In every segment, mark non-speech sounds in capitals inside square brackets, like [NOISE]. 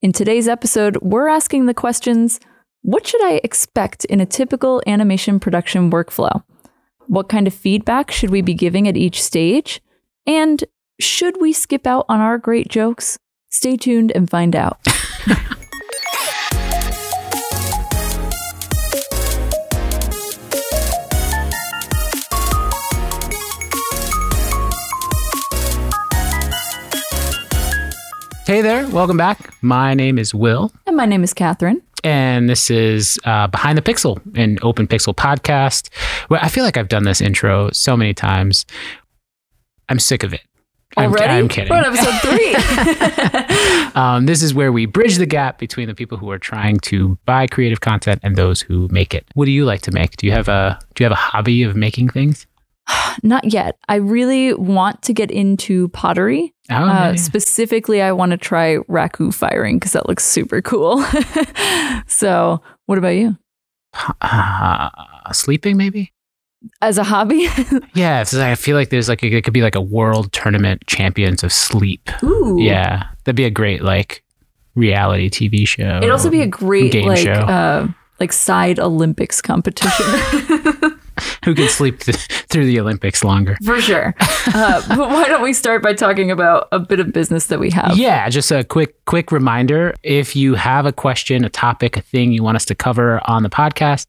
In today's episode, we're asking the questions What should I expect in a typical animation production workflow? What kind of feedback should we be giving at each stage? And should we skip out on our great jokes? Stay tuned and find out. [LAUGHS] Hey there, welcome back. My name is Will, And my name is Kathryn. and this is uh, Behind the Pixel, an open pixel podcast. Well, I feel like I've done this intro so many times. I'm sick of it. I'm- Already? I'm, kidding. We're on episode three. [LAUGHS] Um, this is where we bridge the gap between the people who are trying to buy creative content and those who make it. What do you like to make? Do you have a Do you have a hobby of making things? [SIGHS] Not yet. I really want to get into pottery. Oh, Uh, specifically, I want to try raku firing because that looks super cool. [LAUGHS] so, what about you? uh, sleeping maybe. As a hobby? [LAUGHS] Yeah, I feel like there's like a, it could be like a world tournament champions of sleep. Ooh. Yeah, that'd be a great like reality TV show. It'd also be a great game like show. uh, like side Olympics competition [LAUGHS] who can sleep th- through the Olympics longer. for sure. Uh, [LAUGHS] but why don't we start by talking about a bit of business that we have? Yeah, just a quick quick reminder: if you have a question, a topic, a thing you want us to cover on the podcast,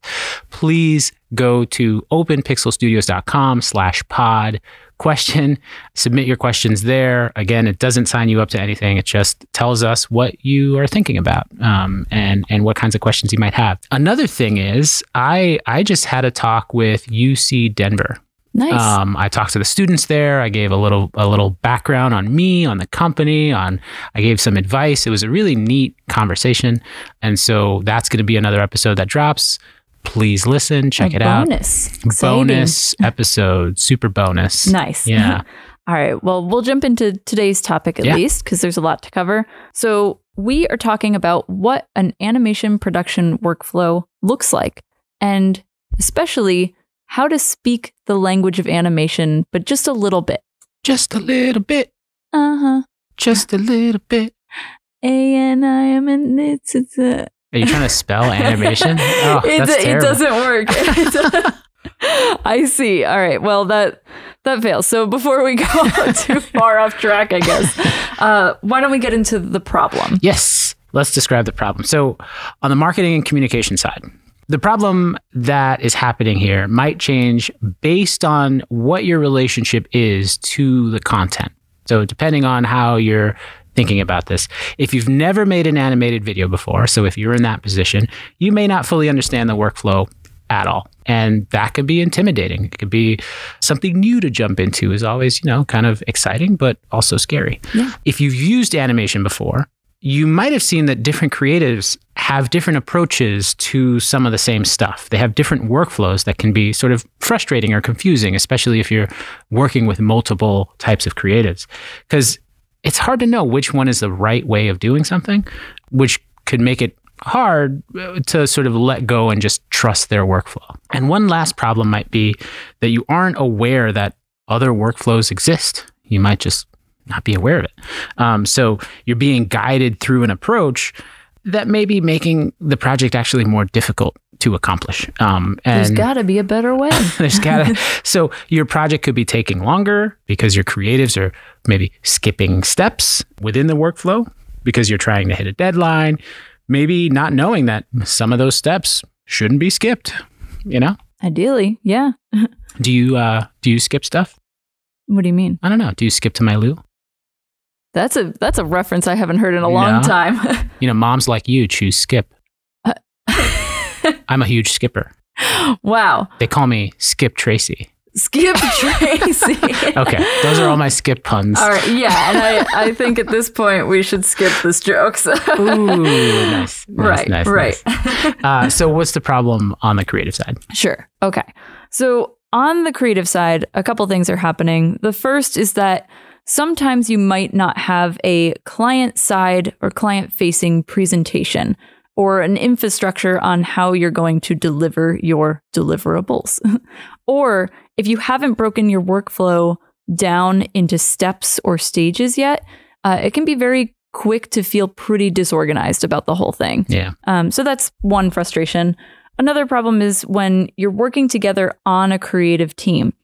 please go to openpixelstudios.com/pod question. Submit your questions there. Again, it doesn't sign you up to anything. It just tells us what you are thinking about um, and and what kinds of questions you might have. Another thing is, I I just had a talk with UC Denver. Nice. Um, I talked to the students there. I gave a little a little background on me, on the company, on I gave some advice. It was a really neat conversation, and so that's going to be another episode that drops. Please listen, check A it out. bonus. Bonus episode, super bonus. [LAUGHS] Nice. Yeah. [LAUGHS] All right. Well, we'll jump into today's topic at Yeah. least because there's a lot to cover. So, we are talking about what an animation production workflow looks like, and especially how to speak the language of animation, but just a little bit. Just a little bit, Uh huh. just a little bit. A N I M N. It's it's a. Are you trying to spell [LAUGHS] animation? Oh, it, that's it doesn't work. [LAUGHS] [LAUGHS] I see. All right. Well, that that fails. So before we go too far off track, I guess, uh, why don't we get into the problem? Yes, let's describe the problem. So, on the marketing and communication side, the problem that is happening here might change based on what your relationship is to the content. So, depending on how you're thinking about this, if you've never made an animated video before, so if you're in that position, you may not fully understand the workflow at all. And that could be intimidating. It could be something new to jump into is always, you know, kind of exciting, but also scary. Yeah. If you've used animation before, you might have seen that different creatives have different approaches to some of the same stuff. They have different workflows that can be sort of frustrating or confusing, especially if you're working with multiple types of creatives. Because it's hard to know which one is the right way of doing something, which could make it hard uh, to sort of let go and just trust their workflow. And one last problem might be that you aren't aware that other workflows exist. You might just not be aware of it. Um, so you're being guided through an approach that may be making the project actually more difficult to accomplish. Um, and There's got to be a better way. [LAUGHS] there's gotta [LAUGHS] so your project could be taking longer because your creatives are maybe skipping steps within the workflow because you're trying to hit a deadline maybe not knowing that some of those steps shouldn't be skipped you know Ideally, yeah. [LAUGHS] do you uh do you skip stuff What do you mean? i don't know do you skip to my lou That's a that's a reference I haven't heard in a long No. time. [LAUGHS] you know moms like you choose skip [LAUGHS] i'm a huge skipper wow. they call me skip tracy Skip [LAUGHS] Tracy. okay those are all my skip puns All right, yeah, and I, I think at this point we should skip this joke. so- Ooh, nice, nice, right, nice, right. nice. Uh, so, what's the problem on the creative side? Sure. Okay. So, on the creative side, a couple things are happening. The first is that sometimes you might not have a client side or client facing presentation or an infrastructure on how you're going to deliver your deliverables. [LAUGHS] or if you haven't broken your workflow down into steps or stages yet, uh, it can be very quick to feel pretty disorganized about the whole thing. Yeah. Um, so that's one frustration. Another problem is when you're working together on a creative team.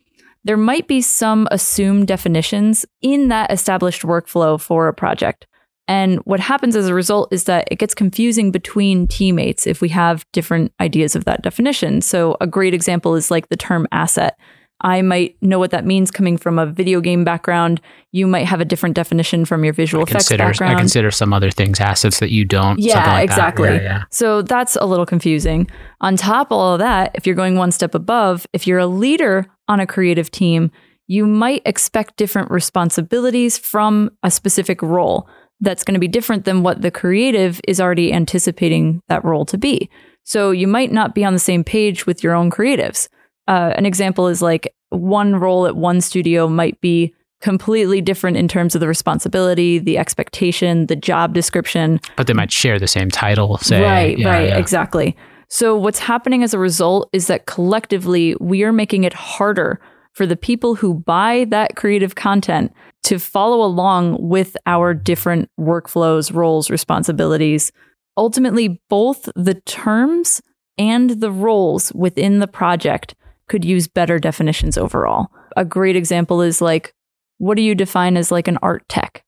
There might be some assumed definitions in that established workflow for a project. And what happens as a result is that it gets confusing between teammates if we have different ideas of that definition. So, a great example is like the term asset. I might know what that means coming from a video game background. You might have a different definition from your visual I effects consider, background. I consider some other things assets that you don't. Yeah, like exactly. That. Yeah, yeah. So that's a little confusing. On top of all of that, if you're going one step above, if you're a leader on a creative team, you might expect different responsibilities from a specific role that's going to be different than what the creative is already anticipating that role to be. So you might not be on the same page with your own creatives. Uh, an example is like one role at one studio might be completely different in terms of the responsibility, the expectation, the job description, But they might share the same title, say. right, Yeah, right, yeah. exactly. So what's happening as a result is that collectively we are making it harder for the people who buy that creative content to follow along with our different workflows, roles, responsibilities. Ultimately, both the terms and the roles within the project could use better definitions overall. A great example is like, what do you define as like an art tech?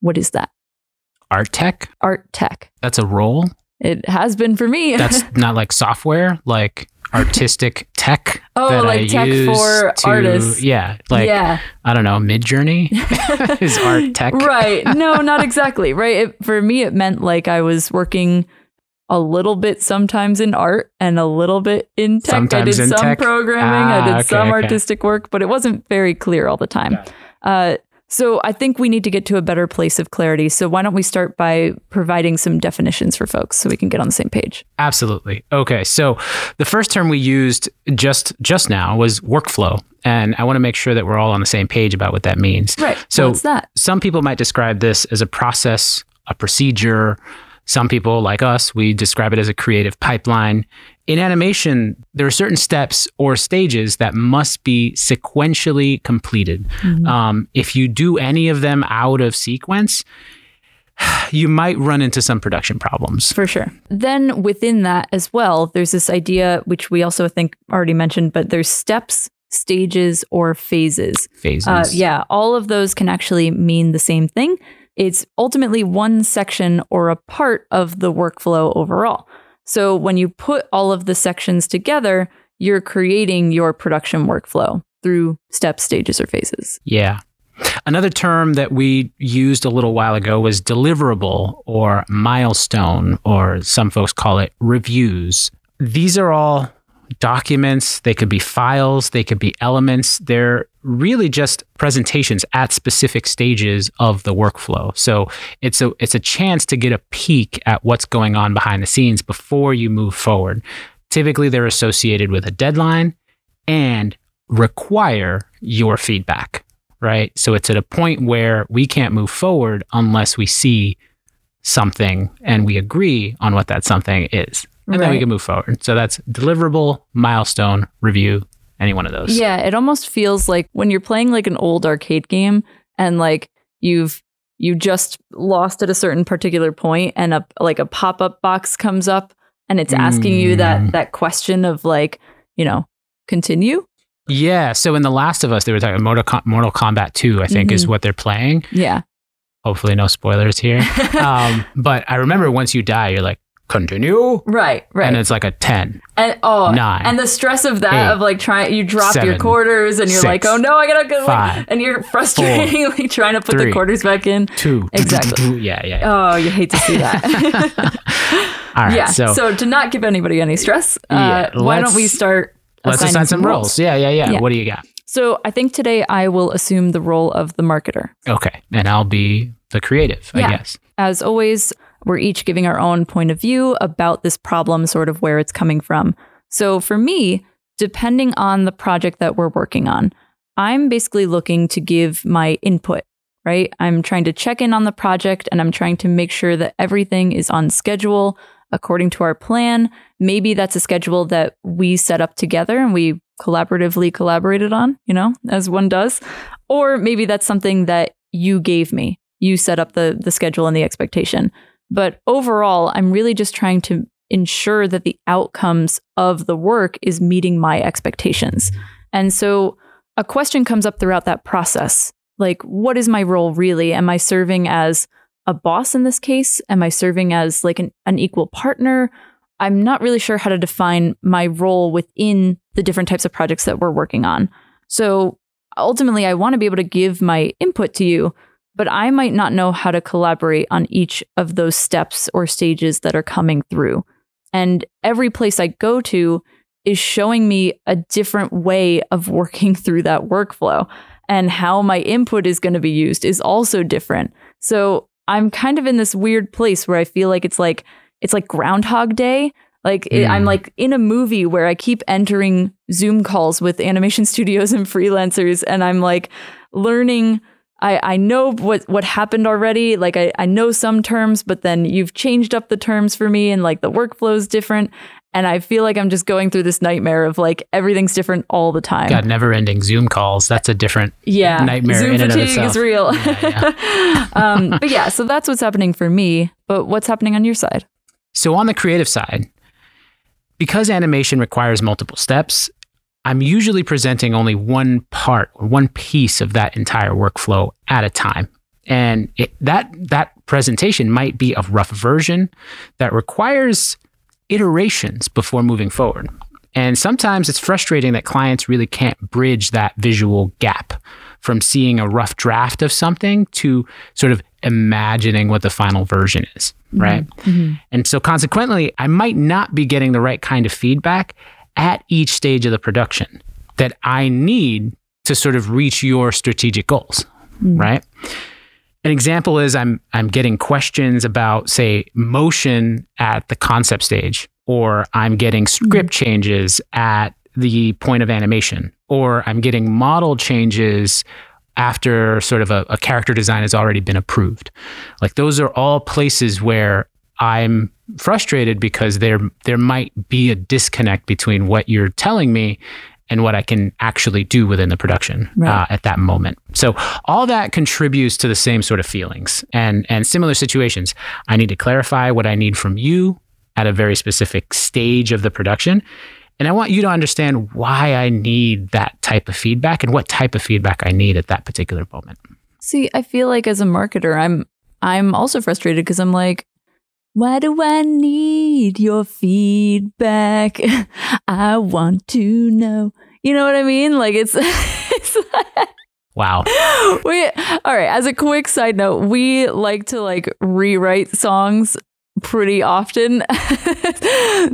What is that? Art tech? Art tech. That's a role? It has been for me. [LAUGHS] That's not like software, like artistic [LAUGHS] tech. Oh, that like I tech use for to- artists. Yeah. Like, yeah, I don't know, Midjourney [LAUGHS] is art tech. right. No, not exactly. Right. It, for me, it meant like I was working a little bit sometimes in art and a little bit in tech. Sometimes I did in some tech? programming. I Ah, did okay, some okay. artistic work, but it wasn't very clear all the time. Uh, so I think we need to get to a better place of clarity. So why don't we start by providing some definitions for folks so we can get on the same page? Absolutely. Okay. So the first term we used just just now was workflow. And I want to make sure that we're all on the same page about what that means. Right. So what's that? some people might describe this as a process, a procedure. Some people, like us, we describe it as a creative pipeline. In animation, there are certain steps or stages that must be sequentially completed. Um, if you do any of them out of sequence, [SIGHS] you might run into some production problems. For sure. Then within that as well, there's this idea, which we also think already mentioned, but there's steps, stages, or phases. Phases. Uh, yeah, all of those can actually mean the same thing. It's ultimately one section or a part of the workflow overall. So when you put all of the sections together, you're creating your production workflow through steps, stages, or phases. Yeah. Another term that we used a little while ago was deliverable or milestone, or some folks call it reviews. These are all documents, they could be files, they could be elements. They're really just presentations at specific stages of the workflow. So it's a it's a chance to get a peek at what's going on behind the scenes before you move forward. Typically they're associated with a deadline and require your feedback, right? So it's at a point where we can't move forward unless we see something and we agree on what that something is. And then we can move forward. So that's deliverable, milestone, review, any one of those. Yeah, it almost feels like when you're playing like an old arcade game and like you've you just lost at a certain particular point and a like a pop-up box comes up and it's asking you Mm. that that question of like, you know, continue? Yeah. So in The Last of Us, they were talking Mortal, Com- Mortal Kombat 2, I think, is Mhm. what they're playing. Yeah. Hopefully, no spoilers here. [LAUGHS] um, but I remember once you die, you're like, continue. right, right. And it's like a 10. And oh, Nine, and the stress of that eight, of like trying, you drop your quarters and you're like, oh no, I gotta go, like, and you're frustratingly [LAUGHS] trying to put the quarters back in. Two. [LAUGHS] Exactly. yeah, yeah. yeah. Oh, you hate to see that. [LAUGHS] All right. yeah. So, So, to not give anybody any stress, uh, why don't we start? let's assign some roles. Yeah, yeah, yeah, Yeah. What do you got? So I think today I will assume the role of the marketer. Okay. And I'll be the creative, I guess. As always, we're each giving our own point of view about this problem, sort of where it's coming from. So for me, depending on the project that we're working on, I'm basically looking to give my input, right? I'm trying to check in on the project and I'm trying to make sure that everything is on schedule according to our plan. Maybe that's a schedule that we set up together and we collaboratively collaborated on, you know, as one does. Or maybe that's something that you gave me you set up the the schedule and the expectation. But overall, I'm really just trying to ensure that the outcomes of the work is meeting my expectations. And so a question comes up throughout that process. Like, what is my role really? Am I serving as a boss in this case? Am I serving as like an, an equal partner? I'm not really sure how to define my role within the different types of projects that we're working on. So ultimately, I want to be able to give my input to you, but I might not know how to collaborate on each of those steps or stages that are coming through. And every place I go to is showing me a different way of working [LAUGHS] through that workflow. And how my input is going to be used is also different. So I'm kind of in this weird place where I feel like it's like it's like Groundhog Day. Like it, I'm mm. like in a movie where I keep entering Zoom calls with animation [LAUGHS] studios and freelancers, and I'm like learning. I, I know what what happened already. Like I, I know some terms, but then you've changed up the terms for me, and like the workflow is different. And I feel like I'm just going through this nightmare of like everything's different all the time. God, never ending Zoom calls. That's a different yeah nightmare Zoom in and of fatigue is real. Yeah, [LAUGHS] um, but yeah, so that's what's happening for me. But what's happening on your side? So on the creative side, because animation requires multiple steps, I'm usually presenting only one part or one piece of that entire workflow at a time. And it, that that presentation might be a rough version that requires iterations before moving forward. And sometimes it's frustrating that clients really can't bridge that visual gap from seeing a rough draft of something to sort of imagining what the final version is, mm-hmm. right? Mm-hmm. And so consequently, I might not be getting the right kind of feedback at each stage of the production that I need to sort of reach your strategic goals, mm. right? An example is I'm I'm getting questions about say motion at the concept stage or I'm getting mm. script changes at the point of animation or I'm getting model changes after sort of a, a character design has already been approved. Like those are all places where I'm frustrated because there there might be a disconnect between what you're telling me and what I can actually do within the production Right. uh, at that moment. So all that contributes to the same sort of feelings and and similar situations. I need to clarify what I need from you at a very specific stage of the production. And I want you to understand why I need that type of feedback and what type of feedback I need at that particular moment. See, I feel like as a marketer, I'm I'm also frustrated because I'm like, why do I need your feedback? [LAUGHS] I want to know. You know what I mean? Like it's, [LAUGHS] it's like, Wow. [LAUGHS] we all right. As a quick side note, we like to like rewrite songs pretty often.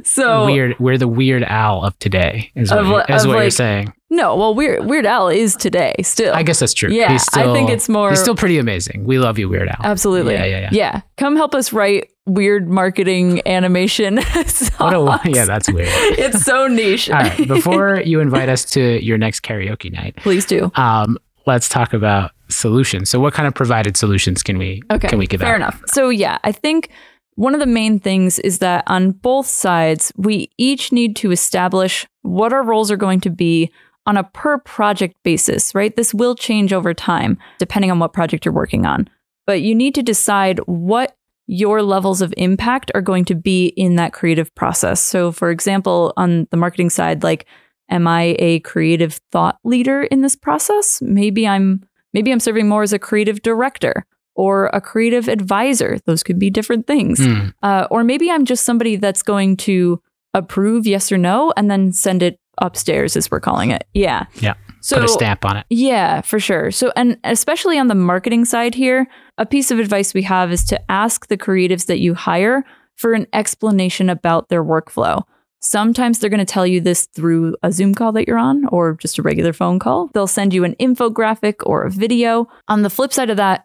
so weird. We're the weird Al of today, is what, Of you- li- is of what you're saying. no, well, Weird Weird Al is today still. I guess that's true. Yeah, He's I think still- it's more- He's still pretty amazing. We love you, Weird Al. Absolutely. Yeah, Yeah, yeah, yeah. Come help us write weird marketing animation [LAUGHS] a, yeah, that's weird. [LAUGHS] it's so niche. All right. Before you invite us to your next karaoke night, Please do. um, let's talk about solutions. So, what kind of provided solutions can we Okay. can we give Fair out? enough. So yeah, I think one of the main things is that on both sides, we each need to establish what our roles are going to be on a per project basis, right? This will change over time depending on what project you're working on. But you need to decide what your levels of impact are going to be in that creative process. So for example, on the marketing side, like am I a creative thought leader in this process? Maybe I'm maybe I'm serving more as a creative director or a creative advisor. Those could be different things. Hmm. Uh, or maybe I'm just somebody that's going to approve yes or no and then send it upstairs, as we're calling it. Yeah. Yeah. So Put a stamp on it. yeah, for sure. So, and especially on the marketing side here, a piece of advice we have is to ask the creatives that you hire for an explanation about their workflow. Sometimes they're going to tell you this through a Zoom call that you're on or just a regular phone call. They'll send you an infographic or a video. On the flip side of that,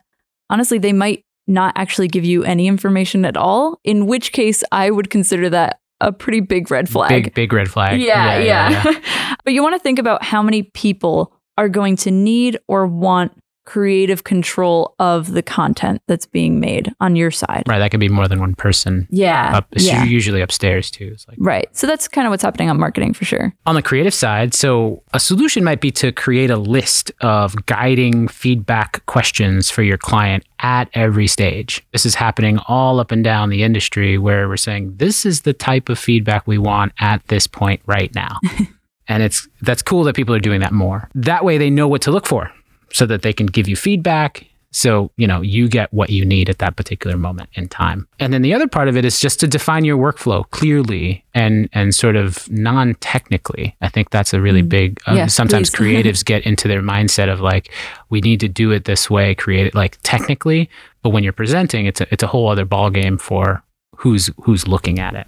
honestly, they might not actually give you any information at all, in which case I would consider that a pretty big red flag. Big big red flag. Yeah, yeah. [LAUGHS] but you want to think about how many people are going to need or want creative control of the content that's being made on your side. Right. That could be more than one person. Yeah. Up, yeah. Usually upstairs too. It's like right. So that's kind of what's happening on marketing for sure. On the creative side, so a solution might be to create a list of guiding feedback questions for your client at every stage. This is happening all up and down the industry where we're saying this is the type of feedback we want at this point right now. [LAUGHS] and it's that's cool that people are doing that more. That way they know what to look for so that they can give you feedback so, you know, you get what you need at that particular moment in time. And then the other part of it is just to define your workflow clearly and and sort of non-technically. I think that's a really big um, sometimes [LAUGHS] creatives get into their mindset of like we need to do it this way, create it like technically, but when you're presenting it's a, it's a whole other ball game for who's who's looking at it.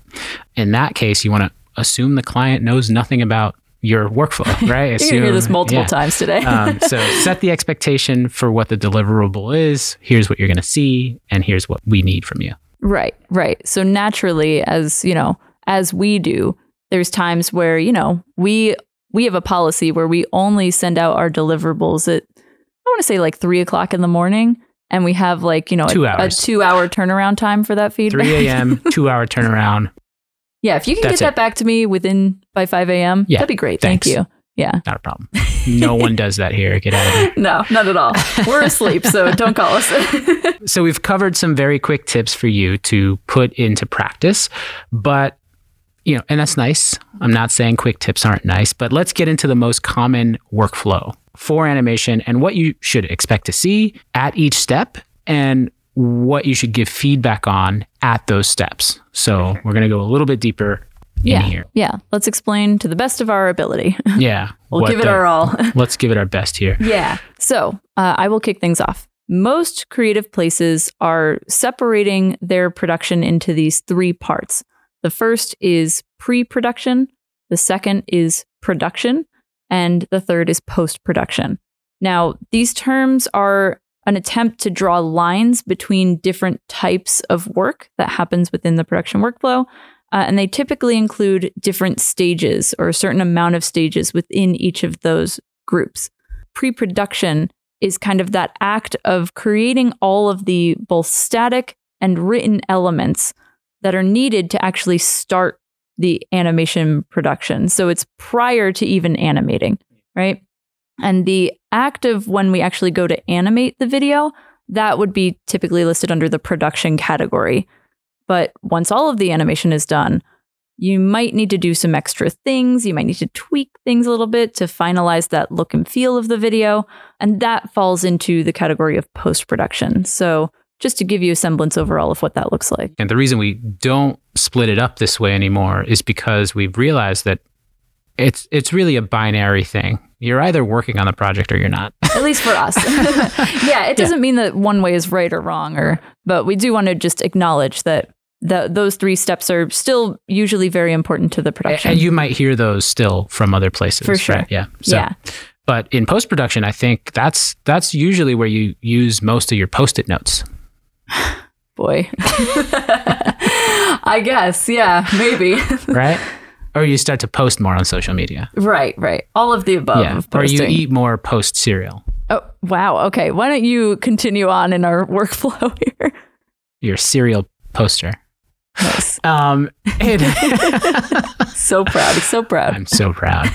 In that case, you want to assume the client knows nothing about your workflow, [LAUGHS] right? You're gonna hear this multiple yeah. times today. um, so [LAUGHS] set the expectation for what the deliverable is. Here's what you're going to see, and here's what we need from you. Right, right. So naturally, as you know, as we do, there's times where you know we we have a policy where we only send out our deliverables at I want to say like three o'clock in the morning, and we have like you know Two a, hours. a two hour turnaround time for that feedback. 3 a.m., [LAUGHS] two hour turnaround. Yeah, if you can That's get it. that back to me within by five a.m., Yeah, that'd be great. thanks. Thank you. Yeah. Not a problem. No one does that here. Get out of here. [LAUGHS] No, not at all. We're asleep, so don't call us. [LAUGHS] So we've covered some very quick tips for you to put into practice, but you know, and that's nice. I'm not saying quick tips aren't nice, but let's get into the most common workflow for animation and what you should expect to see at each step and what you should give feedback on at those steps. So we're going to go a little bit deeper yeah. in here. Yeah. Let's explain to the best of our ability. [LAUGHS] Yeah. We'll give it the- our all. [LAUGHS] let's give it our best here. Yeah. So uh, I will kick things off. Most creative places are separating their production into these three parts. The first is pre production, the second is production, and the third is post production. Now, these terms are an attempt to draw lines between different types of work that happens within the production workflow. Uh, and they typically include different stages or a certain amount of stages within each of those groups. Pre production is kind of that act of creating all of the both static and written elements that are needed to actually start the animation production. So it's prior to even animating, right? And the act of when we actually go to animate the video, that would be typically listed under the production category. But once all of the animation is done, you might need to do some extra things. You might need to tweak things a little bit to finalize that look and feel of the video. And that falls into the category of post production. So, just to give you a semblance overall of what that looks like. And the reason we don't split it up this way anymore is because we've realized that it's it's really a binary thing. You're either working on the project or you're not. [LAUGHS] At least for us. [LAUGHS] [LAUGHS] yeah, it doesn't mean that one way is right or wrong or but we do want to just acknowledge that the, those three steps are still usually very important to the production. and you might hear those still from other places. For sure. right? Yeah. So, yeah. But in post production, I think that's that's usually where you use most of your post-it notes. [SIGHS] Boy. I guess, yeah, maybe. right? Or you start to post more on social media. right, right. All of the above. yeah. Of Or you eat more post cereal. Oh, wow. Okay. Why don't you continue on in our [LAUGHS] workflow here? You're cereal poster. Nice. Um, and [LAUGHS] So proud. So proud. I'm so proud.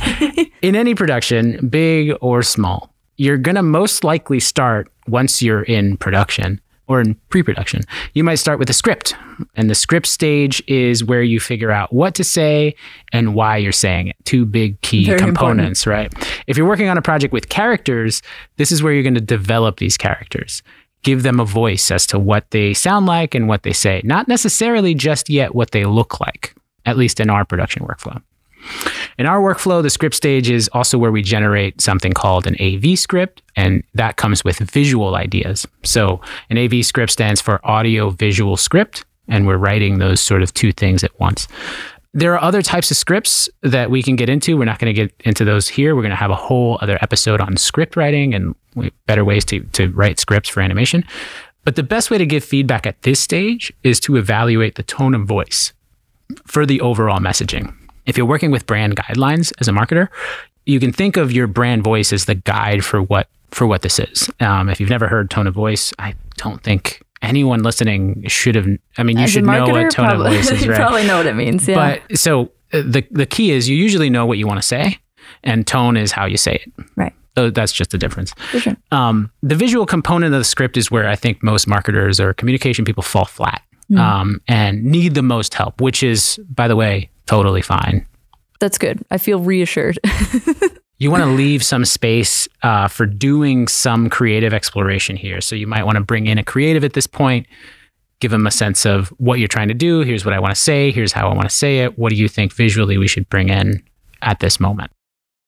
In any production, big or small, you're going to most likely start once you're in production or in pre production. You might start with a script, and the script stage is where you figure out what to say and why you're saying it. Two big key Very components, right? If you're working on a project with characters, this is where you're going to develop these characters. Give them a voice as to what they sound like and what they say, not necessarily just yet what they look like, at least in our production workflow. In our workflow, the script stage is also where we generate something called an AV script, and that comes with visual ideas. So, an AV script stands for audio visual script, and we're writing those sort of two things at once. There are other types of scripts that we can get into. We're not going to get into those here. We're going to have a whole other episode on script writing and better ways to, to write scripts for animation. But the best way to give feedback at this stage is to evaluate the tone of voice for the overall messaging. If you're working with brand guidelines as a marketer, you can think of your brand voice as the guide for what for what this is. Um, if you've never heard tone of voice, I don't think anyone listening should have. I mean, you As should know what tone probably, of voice is, [LAUGHS] Right? you probably know what it means. Yeah. But so uh, the the key is you usually know what you want to say, and tone is how you say it. Right. So that's just the difference. For sure. Um, the visual component of the script is where I think most marketers or communication people fall flat Mm. um, and need the most help, which is, by the way, totally fine. That's good. I feel reassured. [LAUGHS] You want to leave some space uh, for doing some creative exploration here. So you might want to bring in a creative at this point, give them a sense of what you're trying to do. Here's what I want to say. Here's how I want to say it. What do you think visually we should bring in at this moment?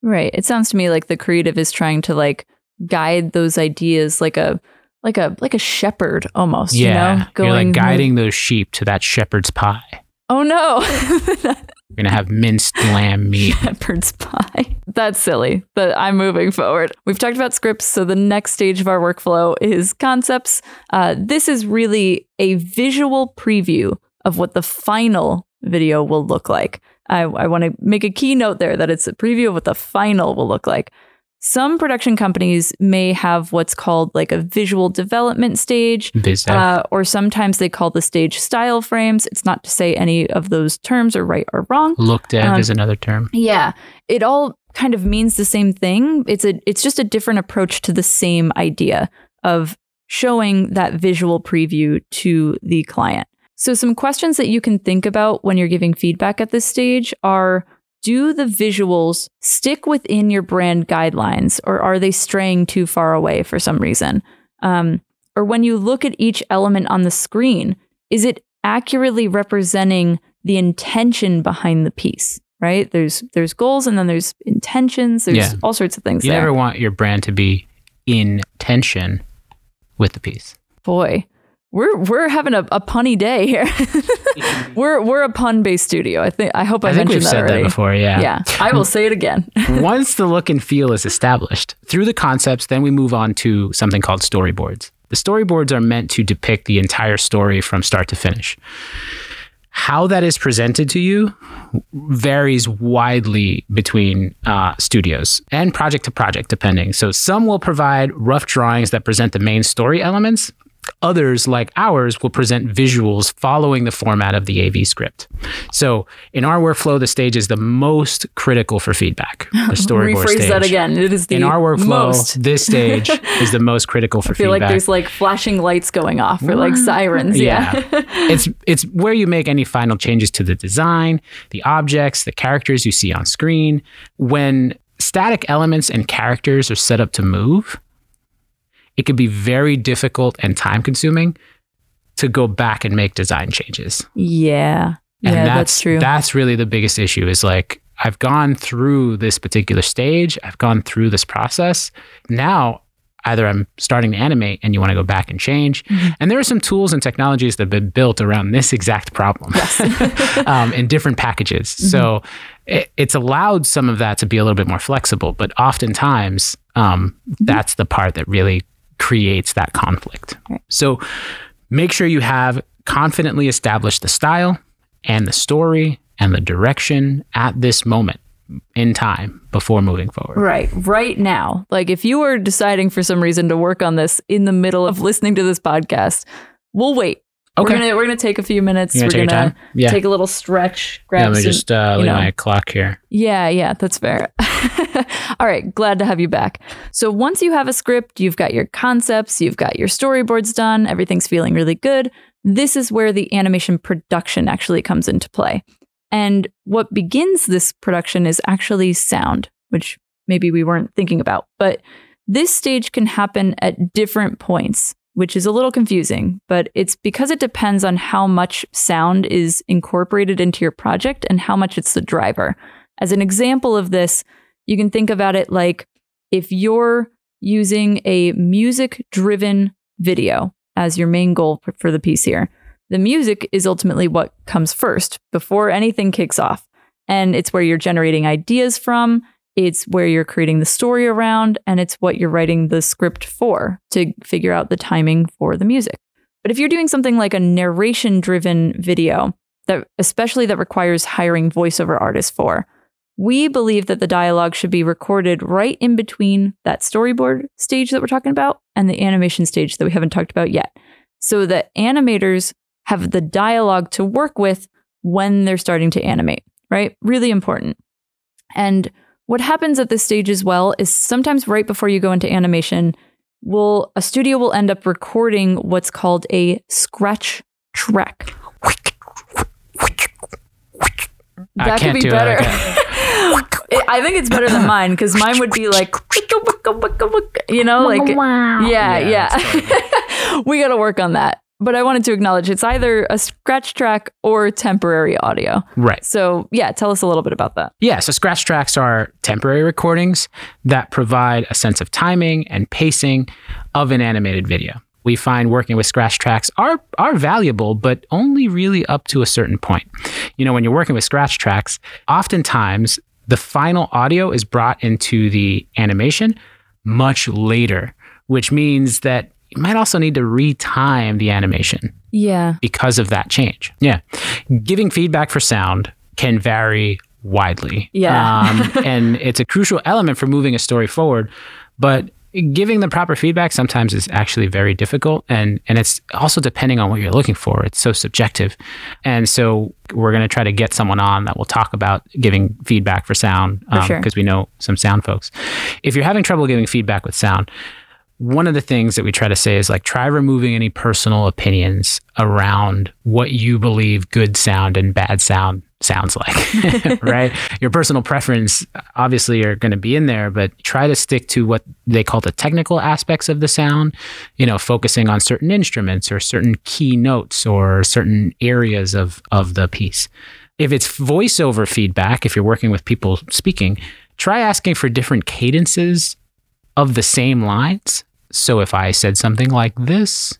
right. It sounds to me like the creative is trying to like guide those ideas like a like a like a shepherd almost. You know, you're like guiding those sheep to that shepherd's pie. Oh no. [LAUGHS] We're gonna have minced lamb [LAUGHS] meat. shepherd's pie. That's silly, but I'm moving forward. We've talked about scripts, so the next stage of our workflow is concepts. Uh, this is really a visual preview of what the final video will look like. I, I want to make a key note there that it's a preview of what the final will look like. Some production companies may have what's called like a visual development stage, uh, or sometimes they call the stage style frames. It's not to say any of those terms are right or wrong. Look dev um, is another term. Yeah, it all kind of means the same thing. It's a it's just a different approach to the same idea of showing that visual preview to the client. So some questions that you can think about when you're giving feedback at this stage are do the visuals stick within your brand guidelines or are they straying too far away for some reason? Um, or when you look at each element on the screen, is it accurately representing the intention behind the piece? Right? There's there's goals and then there's intentions. There's Yeah. all sorts of things You there. never want your brand to be in tension with the piece. Boy, we're we're having a, a punny day here. [LAUGHS] we're we're a pun based studio. I think I hope I, I think mentioned we've that said already. that before. Yeah. Yeah, I will [LAUGHS] say it again. [LAUGHS] Once the look and feel is established through the concepts, then we move on to something called storyboards. The storyboards are meant to depict the entire story from start to finish. How that is presented to you varies widely between uh, studios and project to project, depending. So, some will provide rough drawings that present the main story elements. Others, like ours, will present visuals following the format of the AV script. So, in our workflow, the stage is the most critical for feedback. [LAUGHS] The storyboard Rephrase stage. that again. It is the In our workflow, most. this stage [LAUGHS] is the most critical for feedback. I feel like there's like flashing lights going off or like sirens. Yeah. [LAUGHS] it's it's where you make any final changes to the design, the objects, the characters you see on screen. When static elements and characters are set up to move, it can be very difficult and time consuming to go back and make design changes. yeah. And Yeah, that's, that's true. That's really the biggest issue is like I've gone through this particular stage, I've gone through this process. Now either I'm starting to animate and you want to go back and change. Mm-hmm. And there are some tools and technologies that have been built around this exact problem [LAUGHS] [LAUGHS] um, in different packages. Mm-hmm. So it, it's allowed some of that to be a little bit more flexible, but oftentimes um, Mm-hmm. that's the part that really creates that conflict. So make sure you have confidently established the style and the story and the direction at this moment in time before moving forward. Right, right now. Like if you were deciding for some reason to work on this in the middle of listening to this podcast, we'll wait. Okay. We're gonna we're gonna take a few minutes. Gonna we're gonna? Yeah. take a little stretch. Grab Yeah, let me some, just uh, leave know. my clock here. Yeah, yeah, that's fair. [LAUGHS] [LAUGHS] All right, glad to have you back. So once you have a script, you've got your concepts, you've got your storyboards done, everything's feeling really good. This is where the animation production actually comes into play. And what begins this production is actually sound, which maybe we weren't thinking about. But this stage can happen at different points, which is a little confusing, but it's because it depends on how much sound is incorporated into your project and how much it's the driver. As an example of this, you can think about it like if you're using a music driven video as your main goal for- the piece here, the music is ultimately what comes first before anything kicks off. And it's where you're generating ideas from, it's where you're creating the story around, and it's what you're writing the script for to figure out the timing for the music. But if you're doing something like a narration driven video, that especially that requires hiring voiceover artists for. We believe that the dialogue should be recorded right in between that storyboard stage that we're talking about and the animation stage that we haven't talked about yet. So that animators have the dialogue to work with when they're starting to animate, right? Really important. And what happens at this stage as well is sometimes right before you go into animation, will a studio will end up recording what's called a scratch track. I That could can't be better. [LAUGHS] like It- I think it's better than [COUGHS] mine because mine would be like, you know, like, yeah, Yeah, yeah. [LAUGHS] we got to work on that. But I wanted to acknowledge it's either a scratch track or temporary audio. Right. So, yeah, tell us a little bit about that. Yeah, so scratch tracks are temporary recordings that provide a sense of timing and pacing of an animated video. We find working with scratch tracks are are valuable, but only really up to a certain point. You know, when you're working with scratch tracks, oftentimes the final audio is brought into the animation much later, which means that you might also need to retime the animation Yeah. because of that change. Yeah. Giving feedback for sound can vary widely. Yeah. Um, and it's a crucial element for moving a story forward. But giving the proper feedback sometimes is actually very difficult. And, and it's also depending on what you're looking for. It's so subjective. And so we're going to try to get someone on that will talk about giving feedback for sound For um, sure. because we know some sound folks. If you're having trouble giving feedback with sound, one of the things that we try to say is like try removing any personal opinions around what you believe good sound and bad sound sounds like [LAUGHS] [LAUGHS] right your personal preference obviously are going to be in there but try to stick to what they call the technical aspects of the sound you know focusing on certain instruments or certain key notes or certain areas of of the piece if it's voiceover feedback if you're working with people speaking try asking for different cadences of the same lines. So if I said something like this,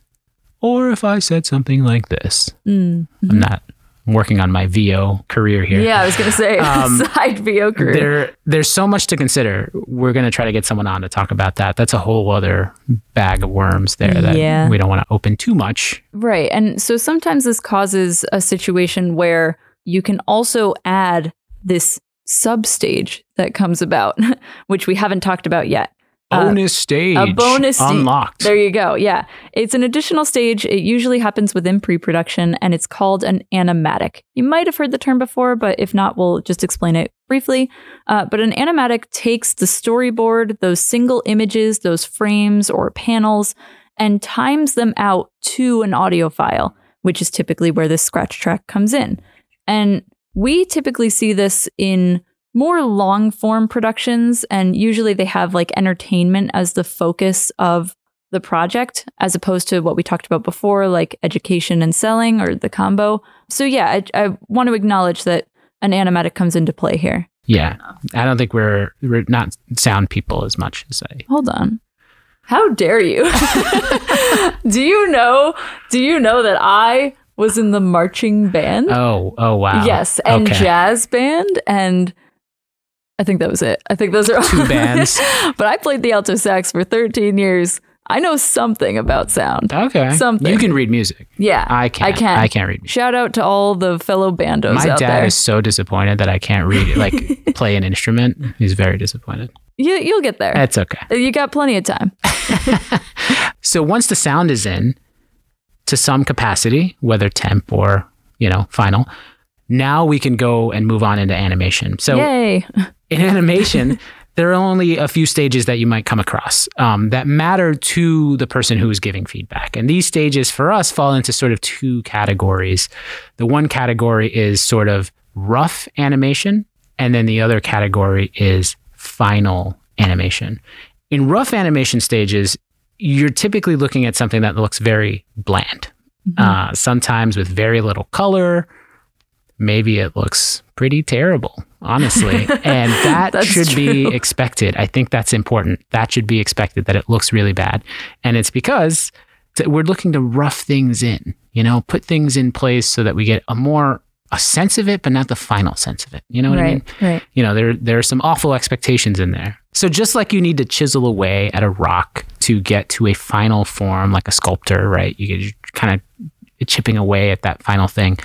or if I said something like this, Mm. I'm not I'm working on my VO career here. Yeah, I was going to say [LAUGHS] Um, side VO career. There, there's so much to consider. We're going to try to get someone on to talk about that. That's a whole other bag of worms there that Yeah. we don't want to open too much. Right. And so sometimes this causes a situation where you can also add this substage that comes about, [LAUGHS] which we haven't talked about yet. Uh, Bonus stage. a bonus unlocked. There you go. Yeah. It's an additional stage. It usually happens within pre production and it's called an animatic. You might have heard the term before, but if not, we'll just explain it briefly. Uh, but an animatic takes the storyboard, those single images, those frames or panels, and times them out to an audio file, which is typically where this scratch track comes in. And we typically see this in more long form productions, and usually they have like entertainment as the focus of the project, as opposed to what we talked about before, like education and selling or the combo. So, yeah, I, I want to acknowledge that an animatic comes into play here. yeah. I don't think we're we're not sound people as much as I Hold on. How dare you? [LAUGHS] do you know? Do you know that I was in the marching band? Oh, oh wow. Yes, and Okay. jazz band, and I think that was it. I think those are all Two bands. [LAUGHS] but I played the alto sax for 13 years. I know something about sound. Okay. Something. You can read music. Yeah, I can't. I can. I can't read music. Shout out to all the fellow bandos My out dad there. is so disappointed that I can't read it, like [LAUGHS] play an instrument. He's very disappointed. you, you'll get there. That's okay. you got plenty of time. [LAUGHS] So once the sound is in to some capacity, whether temp or, you know, final, now we can go and move on into animation. So Yay! [LAUGHS] in animation, there are only a few stages that you might come across um, that matter to the person who is giving feedback. And these stages for us fall into sort of two categories. The one category is sort of rough animation, and then the other category is final animation. In rough animation stages, you're typically looking at something that looks very bland, uh, sometimes with very little color. Maybe it looks pretty terrible, honestly. [LAUGHS] and that should be expected. I think that's important. That should be expected that it looks really bad. And it's because we're looking to rough things in, you know, put things in place so that we get a more a sense of it, but not the final sense of it. You know what I mean? right, right. you know there there are some awful expectations in there so just like you need to chisel away at a rock to get to a final form like a sculptor right you get kind of chipping away at that final thing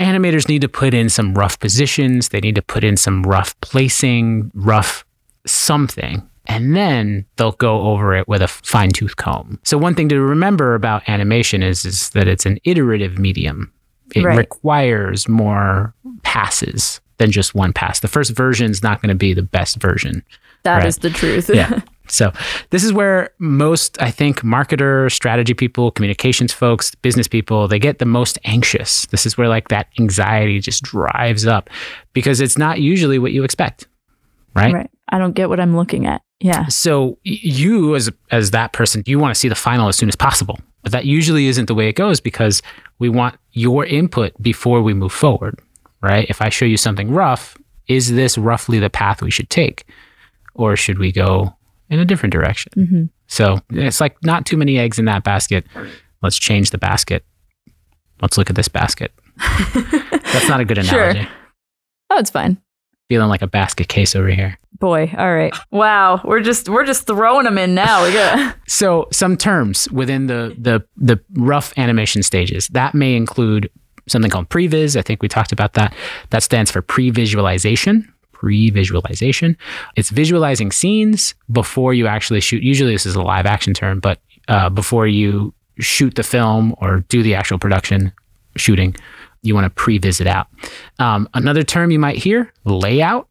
animators need to put in some rough positions, they need to put in some rough placing, rough something, and then they'll go over it with a fine tooth comb. So, one thing to remember about animation is, is that it's an iterative medium, it Right. requires more passes than just one pass. The first version is not going to be the best version. That is Right. the truth. Yeah. [LAUGHS] So this is where most, I think, marketer, strategy people, communications folks, business people, they get the most anxious. This is where like that anxiety just drives up because it's not usually what you expect. Right. right. I don't get what I'm looking at. Yeah. So you as as that person, you want to see the final as soon as possible. But that usually isn't the way it goes because we want your input before we move forward, right? If I show you something rough, is this roughly the path we should take? Or should we go in a different direction? hmm So it's like not too many eggs in that basket. Let's change the basket. Let's look at this basket. [LAUGHS] That's not a good analogy. Sure. Oh, it's fine. Feeling like a basket case over here. Boy, all right. Wow, we're just we're just throwing them in now. Got [LAUGHS] So some terms within the the the rough animation stages that may include something called previs. I think we talked about that. That stands for pre-visualization. Pre-visualization. It's visualizing scenes before you actually shoot. Usually this is a live action term, but uh, before you shoot the film or do the actual production shooting, you want to pre-vis it out. Um, another term you might hear: layout.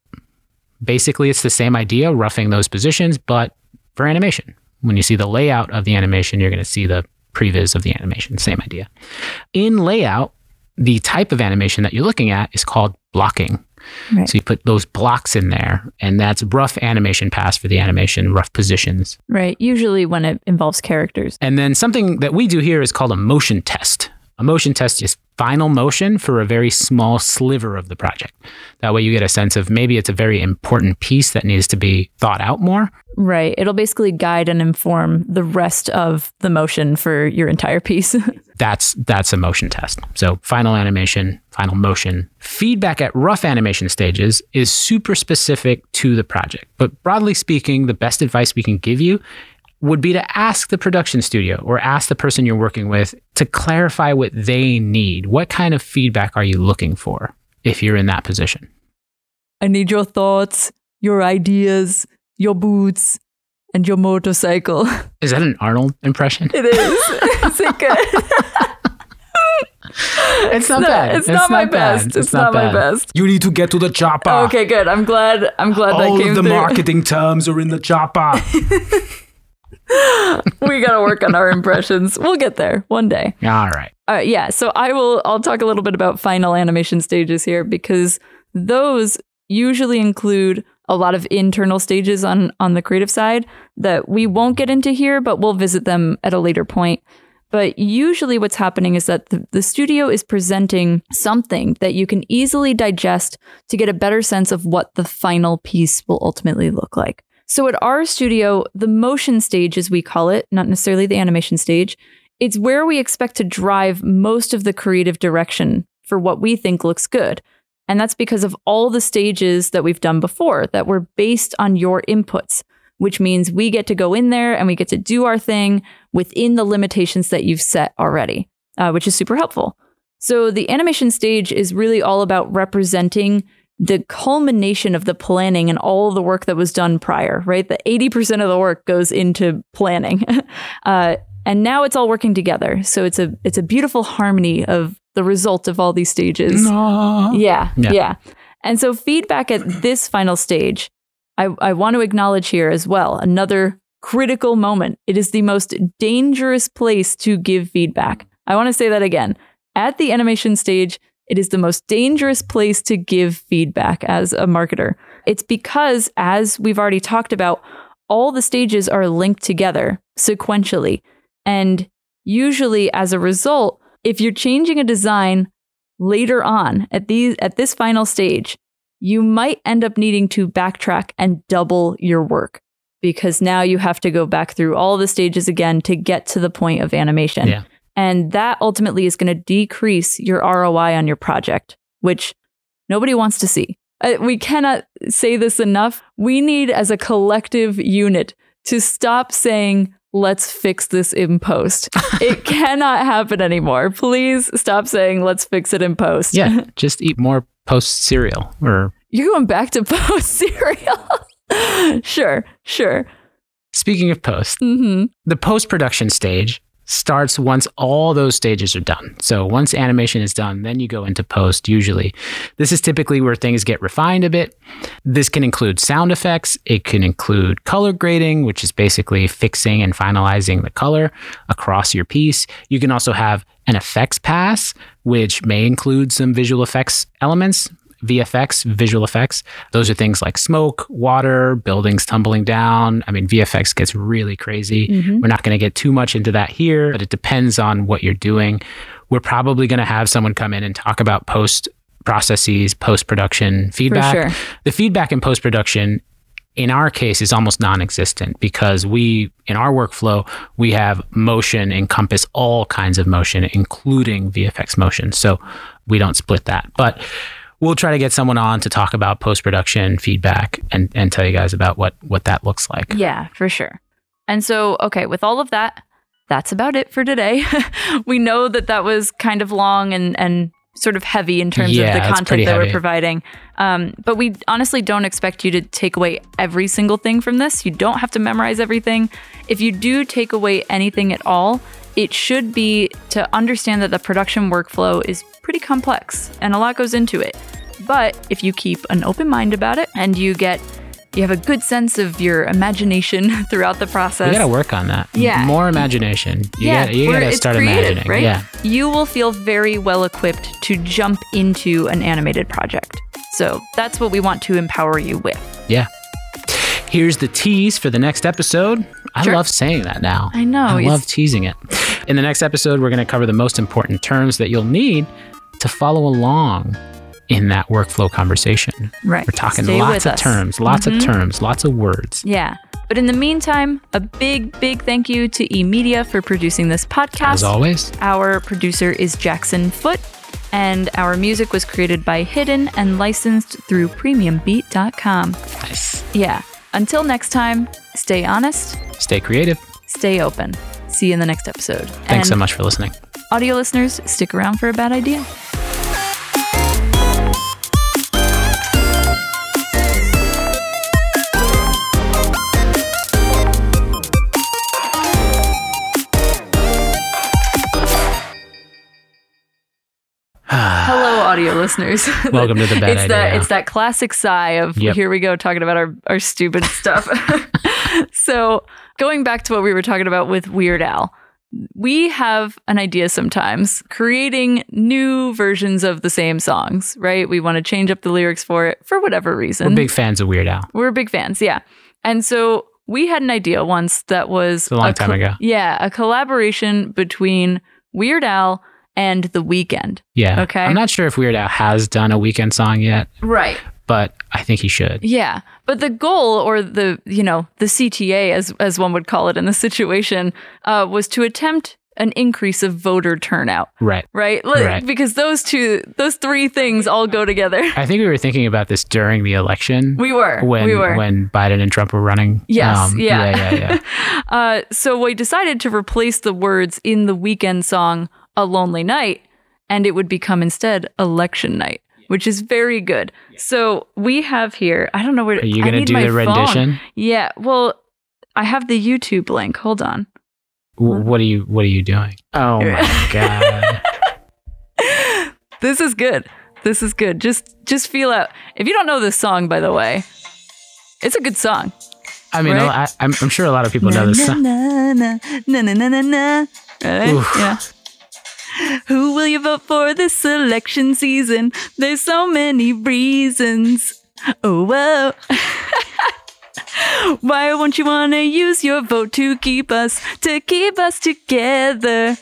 Basically, it's the same idea, roughing those positions, but for animation. When you see the layout of the animation, you're going to see the previs of the animation. Same idea. In layout, the type of animation that you're looking at is called blocking. Right. So you put those blocks in there, and that's rough animation pass for the animation, rough positions. right. Usually when it involves characters. And then something that we do here is called a motion test. A motion test is final motion for a very small sliver of the project. That way you get a sense of maybe it's a very important piece that needs to be thought out more. Right. It'll basically guide and inform the rest of the motion for your entire piece. [LAUGHS] that's that's a motion test. So final animation, final motion. Feedback at rough animation stages is super specific to the project. But broadly speaking, the best advice we can give you would be to ask the production studio or ask the person you're working with to clarify what they need. What kind of feedback are you looking for if you're in that position? I need your thoughts, your ideas, your boots, and your motorcycle. [LAUGHS] Is that an Arnold impression? It is. is it good? It's not No, bad. It's, not, my bad. best. It's, not, my best. You need to get to the chopper. Okay, good. I'm glad. I'm glad All that came of the through. marketing terms are in the chopper. [LAUGHS] [LAUGHS] we got to work on our impressions. We'll get there one day. All right. Uh, yeah, so I will. I'll talk a little bit about final animation stages here because those usually include a lot of internal stages on on the creative side that we won't get into here, but we'll visit them at a later point. But usually, what's happening is that the, the studio is presenting something that you can easily digest to get a better sense of what the final piece will ultimately look like. So, at our studio, the motion stage, as we call it, not necessarily the animation stage, it's where we expect to drive most of the creative direction for what we think looks good. And that's because of all the stages that we've done before that were based on your inputs, which means we get to go in there and we get to do our thing within the limitations that you've set already, uh, which is super helpful. So the animation stage is really all about representing the culmination of the planning and all the work that was done prior, right? The 80% of the work goes into planning. [LAUGHS] uh, and now it's all working together. So it's a it's a beautiful harmony of the result of all these stages. Yeah, Yeah. yeah. And so feedback at this final stage, I, I want to acknowledge here as well another critical moment. It is the most dangerous place to give feedback. I want to say that again. At the animation stage, it is the most dangerous place to give feedback as a marketer. It's because, as we've already talked about, all the stages are linked together sequentially. And usually, as a result, if you're changing a design later on at these at this final stage, you might end up needing to backtrack and double your work because now you have to go back through all the stages again to get to the point of animation. Yeah. And that ultimately is going to decrease your ROI on your project, which nobody wants to see. Uh, we cannot say this enough. We need, as a collective unit, to stop saying, let's fix this in post. [LAUGHS] it cannot happen anymore. Please stop saying let's fix it in post. Yeah, [LAUGHS] just eat more post cereal or You're going back to [LAUGHS] post cereal. sure, sure. speaking of post, hmm the post production stage starts once all those stages are done. So once animation is done, then you go into post usually. This is typically where things get refined a bit. This can include sound effects, it can include color grading, which is basically fixing and finalizing the color across your piece. You can also have an effects pass, which may include some visual effects elements. VFX, visual effects. Those are things like smoke, water, buildings tumbling down. I mean, VFX gets really crazy. Mhm. We're not going to get too much into that here, but it depends on what you're doing. We're probably going to have someone come in and talk about post processes, post production feedback. sure. The feedback in post production, in our case, is almost non existent because we, in our workflow, we have motion encompass all kinds of motion, including VFX motion. So we don't split that. But we'll try to get someone on to talk about post production feedback and, and tell you guys about what, what that looks like. Yeah, for sure. And so, okay, with all of that, that's about it for today. [LAUGHS] we know that that was kind of long and and sort of heavy in terms Yeah, of the content that we're providing. Um, but we honestly don't expect you to take away every single thing from this. You don't have to memorize everything. If you do take away anything at all, it should be to understand that the production workflow is pretty complex and a lot goes into it. But if you keep an open mind about it and you get you have a good sense of your imagination [LAUGHS] throughout the process. We got to work on that. Yeah. More imagination. You yeah, gotta, you got to start creative, imagining. right? Yeah. You will feel very well equipped to jump into an animated project. So that's what we want to empower you with. Yeah. Here's the tease for the next episode. I Sure. love saying that now. I know, I love teasing it. In the next episode, we're going to cover the most important terms that you'll need to follow along in that workflow conversation. Right. We're talking Stay lots of terms, lots Mhm. of terms, lots of words. Yeah. But in the meantime, a big, big thank you to eMedia for producing this podcast. As always, Our producer is Jackson Foote, and our music was created by Hidden and licensed through premiumbeat.com. nice. Yeah. Until next time, stay honest, Stay creative. stay open. See you in the next episode. Thanks so much for listening. Audio listeners, stick around for a bad idea. Audio listeners. [LAUGHS] Welcome to the bad it's that idea. it's that classic sigh of Yep. here we go talking about our our stupid [LAUGHS] stuff. [LAUGHS] so going back to what we were talking about with Weird Al, we have an idea sometimes creating new versions of the same songs, right? We want to change up the lyrics for it for whatever reason. We're big fans of Weird Al. We're big fans, yeah. And so we had an idea once that was a long time ago. Yeah, a collaboration between Weird Al and The Weeknd. Yeah. Okay. I'm not sure if Weird Al has done a Weeknd song yet, Right. but I think he should. Yeah, but the goal, or the you know the CTA, as as one would call it in the situation, uh, was to attempt an increase of voter turnout. Right. Right? Like, Right. Because those two, those three things all go together. I think we were thinking about this during the election. We were. when we were. when Biden and Trump were running. Yes, Um, yeah. yeah, yeah, yeah. [LAUGHS] uh, so we decided to replace the words in the Weeknd song "A Lonely Night," and it would become instead "Election Night," which is very good. So we have here. I don't know where. Are you gonna do my the phone. rendition? Yeah. Well, I have the YouTube link. Hold on. W- What are you What are you doing? Oh my [LAUGHS] god! This is good. This is good. Just just feel out. If you don't know this song, by the way, it's a good song. I mean, Right? I, I'm, I'm sure a lot of people know this song. Na, na, na, na, na, na, na. Right? Oof. Yeah. Who will you vote for this election season? There's so many reasons. Oh, whoa. [LAUGHS] Why won't you want to use your vote to keep us, to keep us together?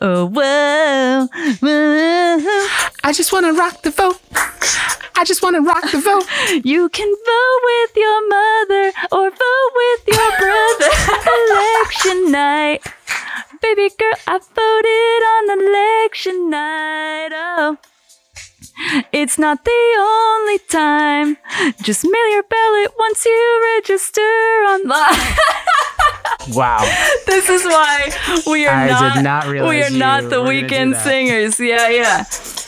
Oh, whoa. whoa. I just want to rock the vote. I just want to rock the vote. [LAUGHS] You can vote with your mother or vote with your brother. [LAUGHS] election night. Baby girl, I voted on election night. Oh. It's not the only time. Just mail your ballot once you register online. [LAUGHS] Wow. This is why we are I not, not we are not the Weeknd singers. Yeah, yeah.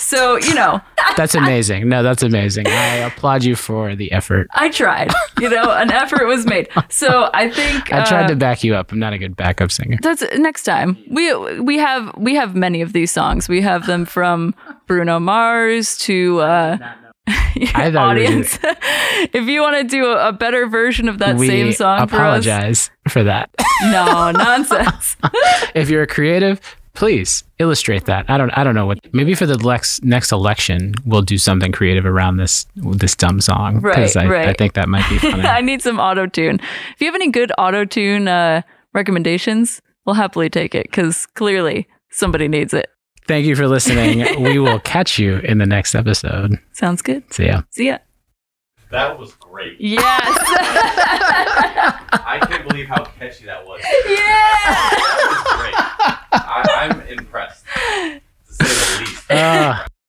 So, you know, That's amazing. No, that's amazing. I applaud you for the effort. I tried. You know, an effort was made. So I think I tried uh, to back you up. I'm not a good backup singer. That's next time. We we have we have many of these songs. We have them from Bruno Mars to uh [LAUGHS] I thought we audience. [LAUGHS] if you want to do a, a better version of that we same song apologize for that. for us, [LAUGHS] no nonsense. if you're a creative, please illustrate that. I don't I don't know what maybe for the next next election we'll do something creative around this this dumb song Right, I, right. I think that might be [LAUGHS] funny. I need some auto tune. If you have any good auto tune uh, recommendations, we'll happily take it because clearly somebody needs it. Thank you for listening. we will [LAUGHS] catch you in the next episode. Sounds good. See ya. See ya. That was great. Yes. [LAUGHS] I can't believe how catchy that was. Yeah. That was great. I, am I'm impressed, to say the least. Uh,